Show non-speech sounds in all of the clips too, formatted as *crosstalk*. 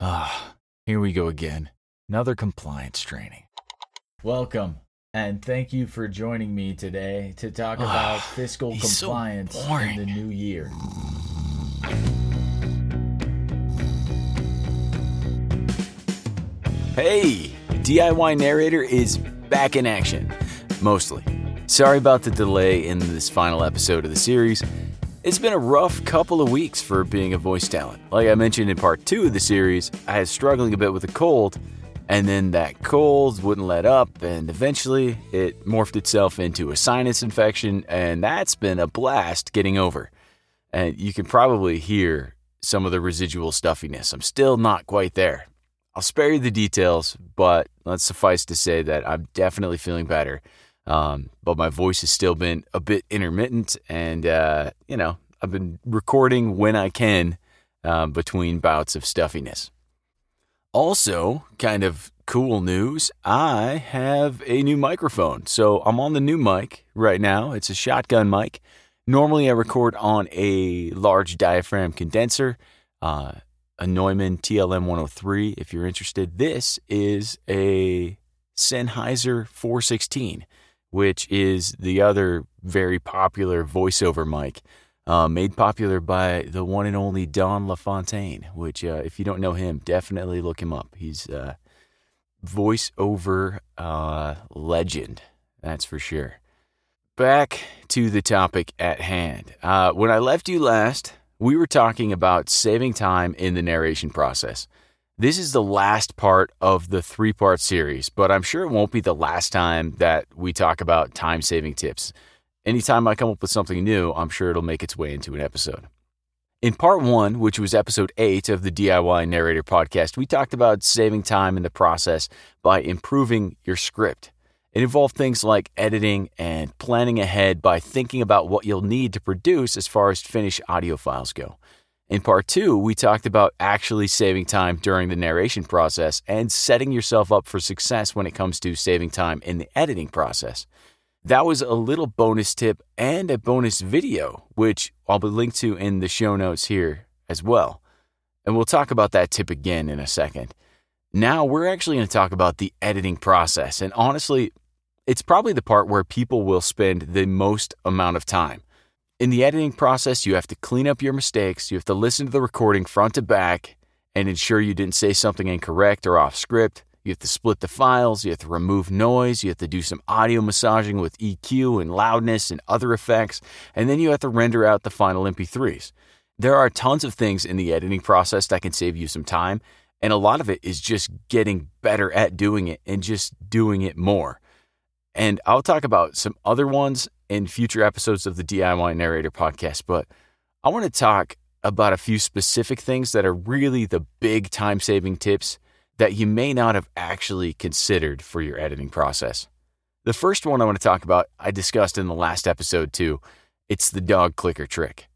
Ah, here we go again. Another compliance training. Welcome, and thank you for joining me today to talk about fiscal he's so compliance in boring. the new year. Hey, DIY Narrator is back in action. Mostly. Sorry about the delay in this final episode of the series. It's been a rough couple of weeks for being a voice talent. Like I mentioned in part two of the series, I was struggling a bit with a cold, and then that cold wouldn't let up, and eventually it morphed itself into a sinus infection, and that's been a blast getting over. And you can probably hear some of the residual stuffiness. I'm still not quite there. I'll spare you the details, but let's suffice to say that I'm definitely feeling better. Um, but my voice has still been a bit intermittent, and uh, you know I've been recording when I can um, between bouts of stuffiness. Also, kind of cool news: I have a new microphone, so I'm on the new mic right now. It's a shotgun mic. Normally, I record on a large diaphragm condenser. Uh, a Neumann TLM 103 if you're interested. This is a Sennheiser 416, which is the other very popular voiceover mic, uh, made popular by the one and only Don LaFontaine, which, uh, if you don't know him, definitely look him up. He's a voiceover uh, legend, that's for sure. Back to the topic at hand. Uh, when I left you last, we were talking about saving time in the narration process. This is the last part of the three part series, but I'm sure it won't be the last time that we talk about time saving tips. Anytime I come up with something new, I'm sure it'll make its way into an episode. In part one, which was episode eight of the DIY Narrator podcast, we talked about saving time in the process by improving your script. It involved things like editing and planning ahead by thinking about what you'll need to produce as far as finished audio files go. In part two, we talked about actually saving time during the narration process and setting yourself up for success when it comes to saving time in the editing process. That was a little bonus tip and a bonus video, which I'll be linked to in the show notes here as well. And we'll talk about that tip again in a second. Now, we're actually going to talk about the editing process. And honestly, it's probably the part where people will spend the most amount of time. In the editing process, you have to clean up your mistakes, you have to listen to the recording front to back and ensure you didn't say something incorrect or off script. You have to split the files, you have to remove noise, you have to do some audio massaging with EQ and loudness and other effects, and then you have to render out the final MP3s. There are tons of things in the editing process that can save you some time, and a lot of it is just getting better at doing it and just doing it more. And I'll talk about some other ones in future episodes of the DIY Narrator podcast, but I want to talk about a few specific things that are really the big time saving tips that you may not have actually considered for your editing process. The first one I want to talk about, I discussed in the last episode too. It's the dog clicker trick.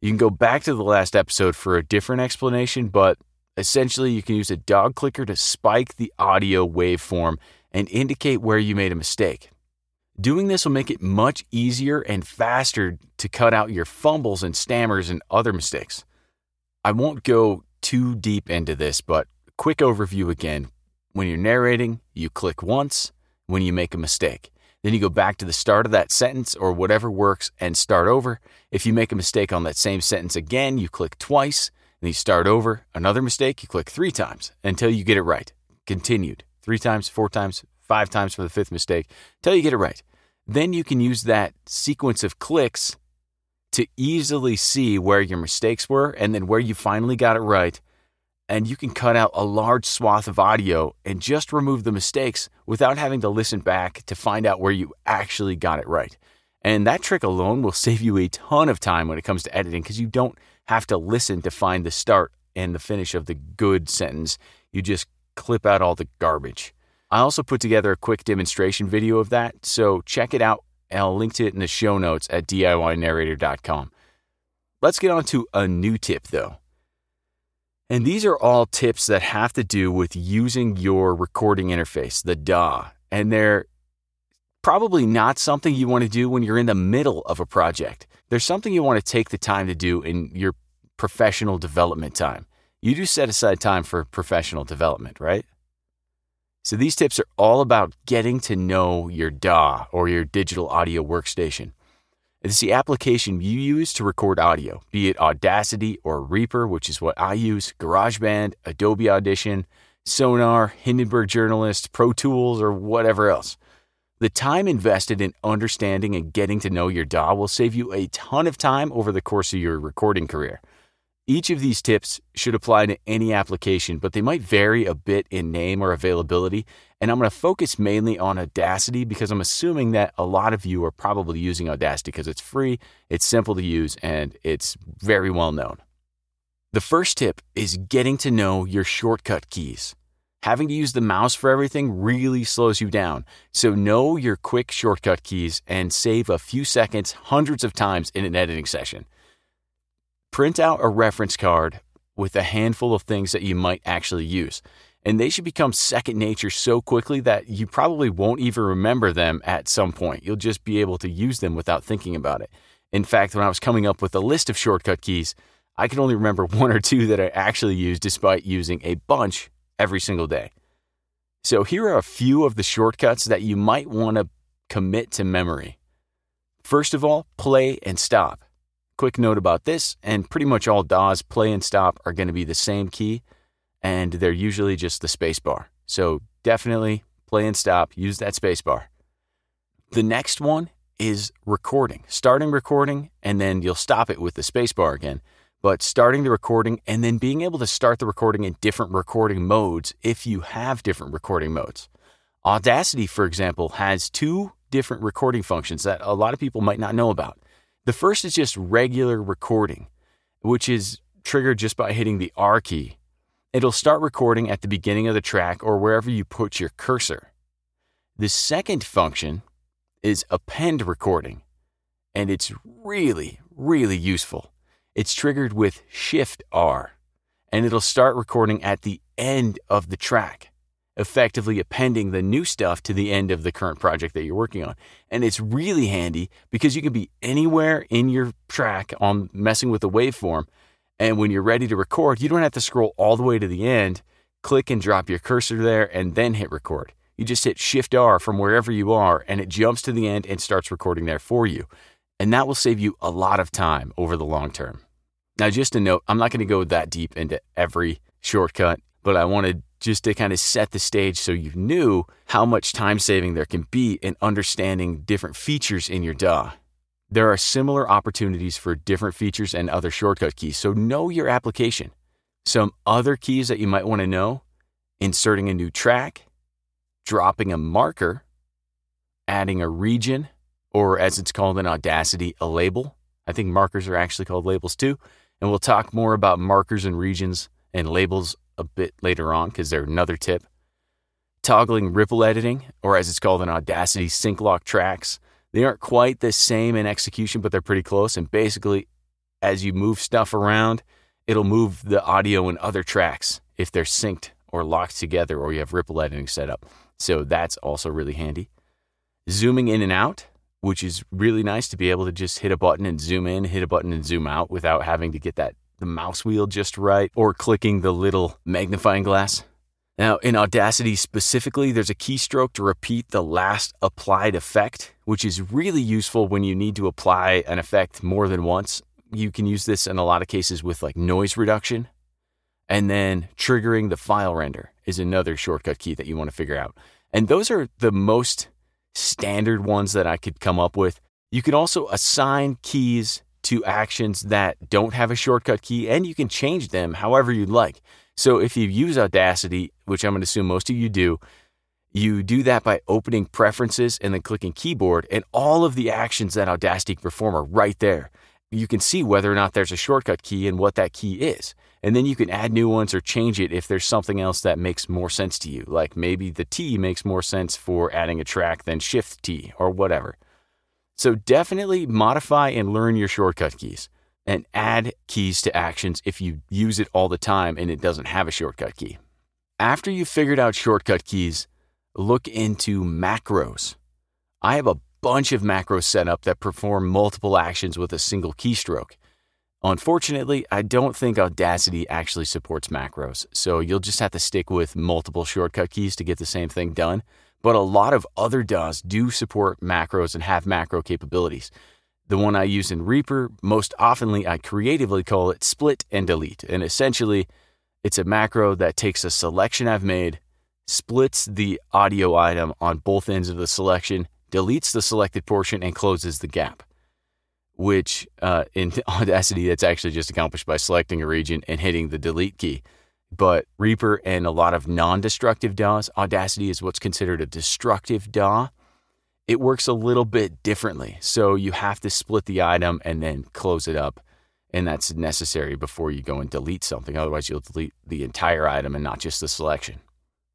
You can go back to the last episode for a different explanation, but essentially you can use a dog clicker to spike the audio waveform and indicate where you made a mistake. Doing this will make it much easier and faster to cut out your fumbles and stammers and other mistakes. I won't go too deep into this, but quick overview again. When you're narrating, you click once when you make a mistake. Then you go back to the start of that sentence or whatever works and start over. If you make a mistake on that same sentence again, you click twice. Then you start over. Another mistake, you click three times until you get it right. Continued. Three times, four times, five times for the fifth mistake until you get it right. Then you can use that sequence of clicks to easily see where your mistakes were and then where you finally got it right. And you can cut out a large swath of audio and just remove the mistakes without having to listen back to find out where you actually got it right. And that trick alone will save you a ton of time when it comes to editing because you don't have to listen to find the start and the finish of the good sentence. You just clip out all the garbage. I also put together a quick demonstration video of that, so check it out. I'll link to it in the show notes at DIYNarrator.com. Let's get on to a new tip though. And these are all tips that have to do with using your recording interface, the DAW. And they're probably not something you want to do when you're in the middle of a project. There's something you want to take the time to do in your professional development time. You do set aside time for professional development, right? So these tips are all about getting to know your DAW or your digital audio workstation. It's the application you use to record audio, be it Audacity or Reaper, which is what I use, GarageBand, Adobe Audition, Sonar, Hindenburg Journalist, Pro Tools, or whatever else. The time invested in understanding and getting to know your DAW will save you a ton of time over the course of your recording career. Each of these tips should apply to any application, but they might vary a bit in name or availability. And I'm going to focus mainly on Audacity because I'm assuming that a lot of you are probably using Audacity because it's free, it's simple to use, and it's very well known. The first tip is getting to know your shortcut keys. Having to use the mouse for everything really slows you down. So know your quick shortcut keys and save a few seconds hundreds of times in an editing session. Print out a reference card with a handful of things that you might actually use. And they should become second nature so quickly that you probably won't even remember them at some point. You'll just be able to use them without thinking about it. In fact, when I was coming up with a list of shortcut keys, I could only remember *laughs* one or two that I actually used despite using a bunch every single day. So here are a few of the shortcuts that you might want to commit to memory. First of all, play and stop. Quick note about this, and pretty much all DAWs play and stop are going to be the same key, and they're usually just the spacebar. So definitely play and stop, use that spacebar. The next one is recording, starting recording, and then you'll stop it with the spacebar again. But starting the recording and then being able to start the recording in different recording modes if you have different recording modes. Audacity, for example, has two different recording functions that a lot of people might not know about. The first is just regular recording, which is triggered just by hitting the R key. It'll start recording at the beginning of the track or wherever you put your cursor. The second function is append recording, and it's really, really useful. It's triggered with Shift R, and it'll start recording at the end of the track effectively appending the new stuff to the end of the current project that you're working on. And it's really handy because you can be anywhere in your track on messing with the waveform. And when you're ready to record, you don't have to scroll all the way to the end, click and drop your cursor there, and then hit record. You just hit Shift R from wherever you are, and it jumps to the end and starts recording there for you. And that will save you a lot of time over the long term. Now, just a note, I'm not going to go that deep into every shortcut, but I wanted just to kind of set the stage so you knew how much time saving there can be in understanding different features in your DAW. There are similar opportunities for different features and other shortcut keys, so know your application. Some other keys that you might want to know inserting a new track, dropping a marker, adding a region, or as it's called in Audacity, a label. I think markers are actually called labels too. And we'll talk more about markers and regions and labels a bit later on because they're another tip. Toggling ripple editing, or as it's called in Audacity, sync lock tracks. They aren't quite the same in execution, but they're pretty close. And basically, as you move stuff around, it'll move the audio in other tracks if they're synced or locked together or you have ripple editing set up. So that's also really handy. Zooming in and out, which is really nice to be able to just hit a button and zoom in, hit a button and zoom out without having to get that the mouse wheel just right or clicking the little magnifying glass. Now, in Audacity specifically, there's a keystroke to repeat the last applied effect, which is really useful when you need to apply an effect more than once. You can use this in a lot of cases with like noise reduction. And then triggering the file render is another shortcut key that you want to figure out. And those are the most standard ones that I could come up with. You can also assign keys to actions that don't have a shortcut key, and you can change them however you'd like. So if you use Audacity, which I'm going to assume most of you do, you do that by opening preferences and then clicking keyboard, and all of the actions that Audacity can perform are right there. You can see whether or not there's a shortcut key and what that key is. And then you can add new ones or change it if there's something else that makes more sense to you. Like maybe the T makes more sense for adding a track than Shift T or whatever. So definitely modify and learn your shortcut keys and add keys to actions if you use it all the time and it doesn't have a shortcut key. After you've figured out shortcut keys, look into macros. I have a bunch of macros set up that perform multiple actions with a single keystroke. Unfortunately, I don't think Audacity actually supports macros, so you'll just have to stick with multiple shortcut keys to get the same thing done. But a lot of other DAWs do support macros and have macro capabilities. The one I use in Reaper, most oftenly I creatively call it split and delete. And essentially, it's a macro that takes a selection I've made, splits the audio item on both ends of the selection, deletes the selected portion, and closes the gap which uh, in *laughs* Audacity, that's actually just accomplished by selecting a region and hitting the delete key. But Reaper and a lot of non destructive DAWs, Audacity is what's considered a destructive DAW. It works a little bit differently. So you have to split the item and then close it up. And that's necessary before you go and delete something. Otherwise, you'll delete the entire item and not just the selection.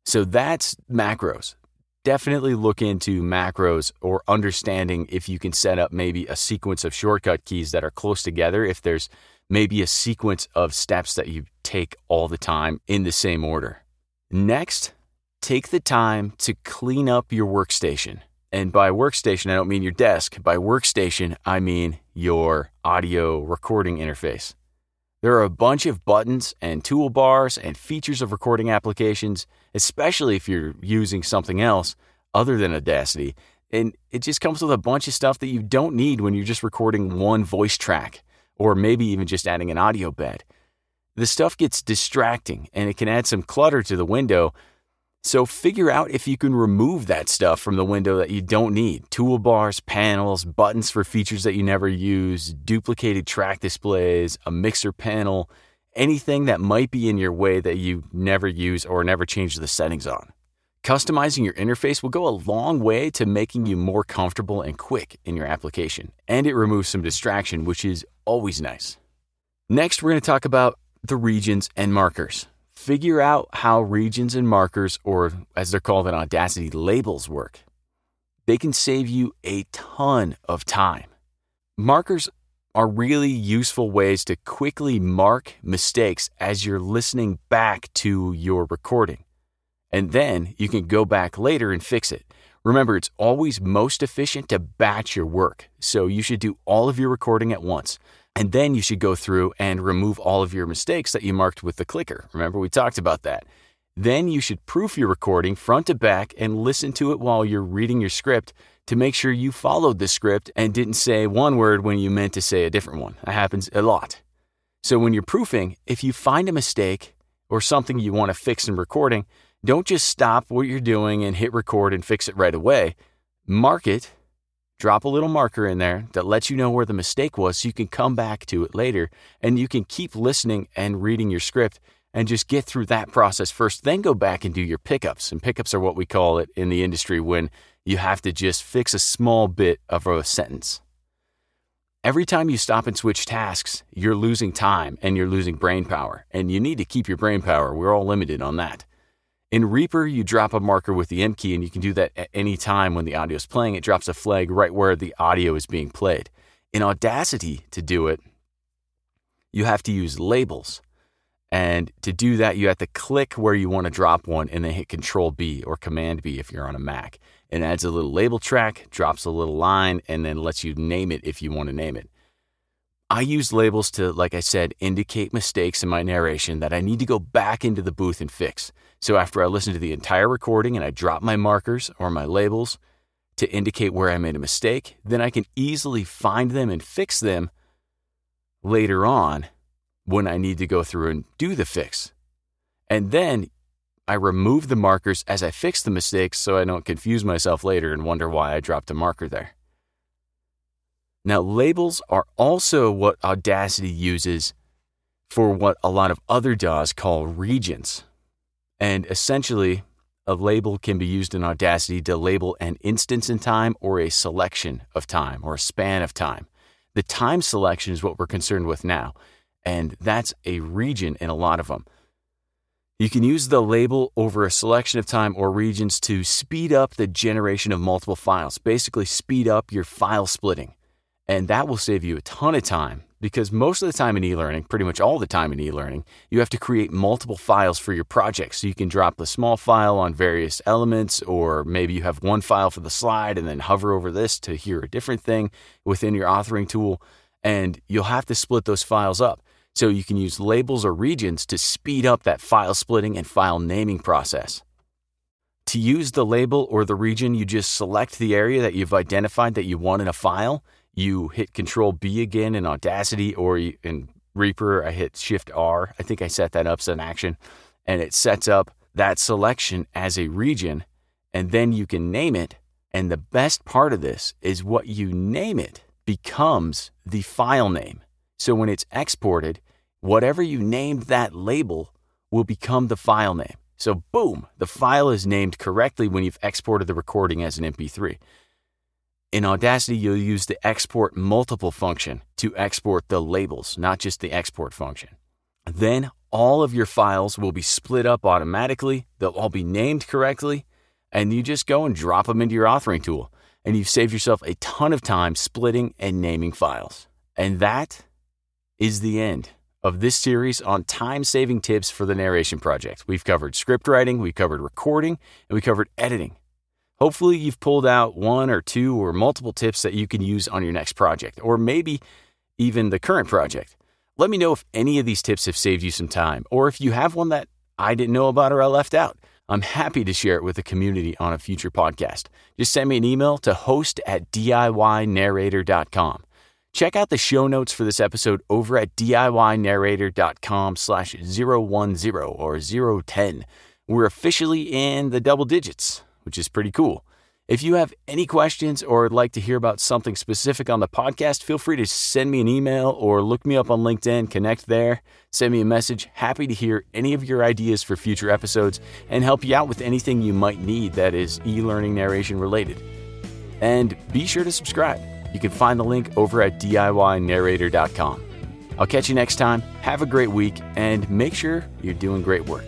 So that's macros definitely look into macros or understanding if you can set up maybe a sequence of shortcut keys that are close together. If there's maybe a sequence of steps that you take all the time in the same order. Next, take the time to clean up your workstation. And by workstation, I don't mean your desk. By workstation, I mean your audio recording interface. There are a bunch of buttons and toolbars and features of recording applications, especially if you're using something else other than Audacity. And it just comes with a bunch of stuff that you don't need when you're just recording one voice track or maybe even just adding an audio bed. The stuff gets distracting and it can add some clutter to the window so figure out if you can remove that stuff from the window that you don't need. Toolbars, panels, buttons for features that you never use, duplicated track displays, a mixer panel, anything that might be in your way that you never use or never change the settings on. Customizing your interface will go a long way to making you more comfortable and quick in your application, and it removes some distraction, which is always nice. Next, we're going to talk about the regions and markers. Figure out how regions and markers, or as they're called in Audacity, labels work. They can save you a ton of time. Markers are really useful ways to quickly mark mistakes as you're listening back to your recording. And then you can go back later and fix it. Remember, it's always most efficient to batch your work, so you should do all of your recording at once. And then you should go through and remove all of your mistakes that you marked with the clicker. Remember, we talked about that. Then you should proof your recording front to back and listen to it while you're reading your script to make sure you followed the script and didn't say one word when you meant to say a different one. That happens a lot. So when you're proofing, if you find a mistake or something you want to fix in recording, don't just stop what you're doing and hit record and fix it right away. Mark it Drop a little marker in there that lets you know where the mistake was so you can come back to it later and you can keep listening and reading your script and just get through that process first. Then go back and do your pickups. And pickups are what we call it in the industry when you have to just fix a small bit of a sentence. Every time you stop and switch tasks, you're losing time and you're losing brain power. And you need to keep your brain power. We're all limited on that. In Reaper, you drop a marker with the M key, and you can do that at any time when the audio is playing. It drops a flag right where the audio is being played. In Audacity, to do it, you have to use labels. And to do that, you have to click where you want to drop one and then hit Control B or Command B if you're on a Mac. It adds a little label track, drops a little line, and then lets you name it if you want to name it. I use labels to, like I said, indicate mistakes in my narration that I need to go back into the booth and fix. So after I listen to the entire recording and I drop my markers or my labels to indicate where I made a mistake, then I can easily find them and fix them later on when I need to go through and do the fix. And then I remove the markers as I fix the mistakes so I don't confuse myself later and wonder why I dropped a marker there. Now, labels are also what Audacity uses for what a lot of other DAWs call regions. And essentially, a label can be used in Audacity to label an instance in time or a selection of time or a span of time. The time selection is what we're concerned with now, and that's a region in a lot of them. You can use the label over a selection of time or regions to speed up the generation of multiple files, basically, speed up your file splitting. And that will save you a ton of time because most of the time in e learning, pretty much all the time in e learning, you have to create multiple files for your project. So you can drop the small file on various elements, or maybe you have one file for the slide and then hover over this to hear a different thing within your authoring tool. and you'll have to split those files up. So you can use labels or regions to speed up that file splitting and file naming process. To use the label or the region, you just select the area that you've identified that you want in a file. You hit Control B again in Audacity or in Reaper, I hit Shift R. I think I set that up as an action, and it sets up that selection as a region, and then you can name it. And the best part of this is what you name it becomes the file name. So when it's exported, whatever you named that label will become the file name. So, boom, the file is named correctly when you've exported the recording as an MP3. In Audacity, you'll use the export multiple function to export the labels, not just the export function. Then all of your files will be split up automatically, they'll all be named correctly, and you just go and drop them into your authoring tool. And you've saved yourself a ton of time splitting and naming files. And that is the end of this series on time saving tips for the narration project. We've covered script writing, we covered recording, and we covered editing. Hopefully, you've pulled out one or two or multiple tips that you can use on your next project, or maybe even the current project. Let me know if any of these tips have saved you some time, or if you have one that I didn't know about or I left out. I'm happy to share it with the community on a future podcast. Just send me an email to host at DIYnarrator.com. Check out the show notes for this episode over at diynarrator.com slash 010 or 010. We're officially in the double digits, which is pretty cool. If you have any questions or would like to hear about something specific on the podcast, feel free to send me an email or look me up on LinkedIn, connect there, send me a message. Happy to hear any of your ideas for future episodes and help you out with anything you might need that is e learning narration related. And be sure to subscribe. You can find the link over at DIYnarrator.com. I'll catch you next time. Have a great week and make sure you're doing great work.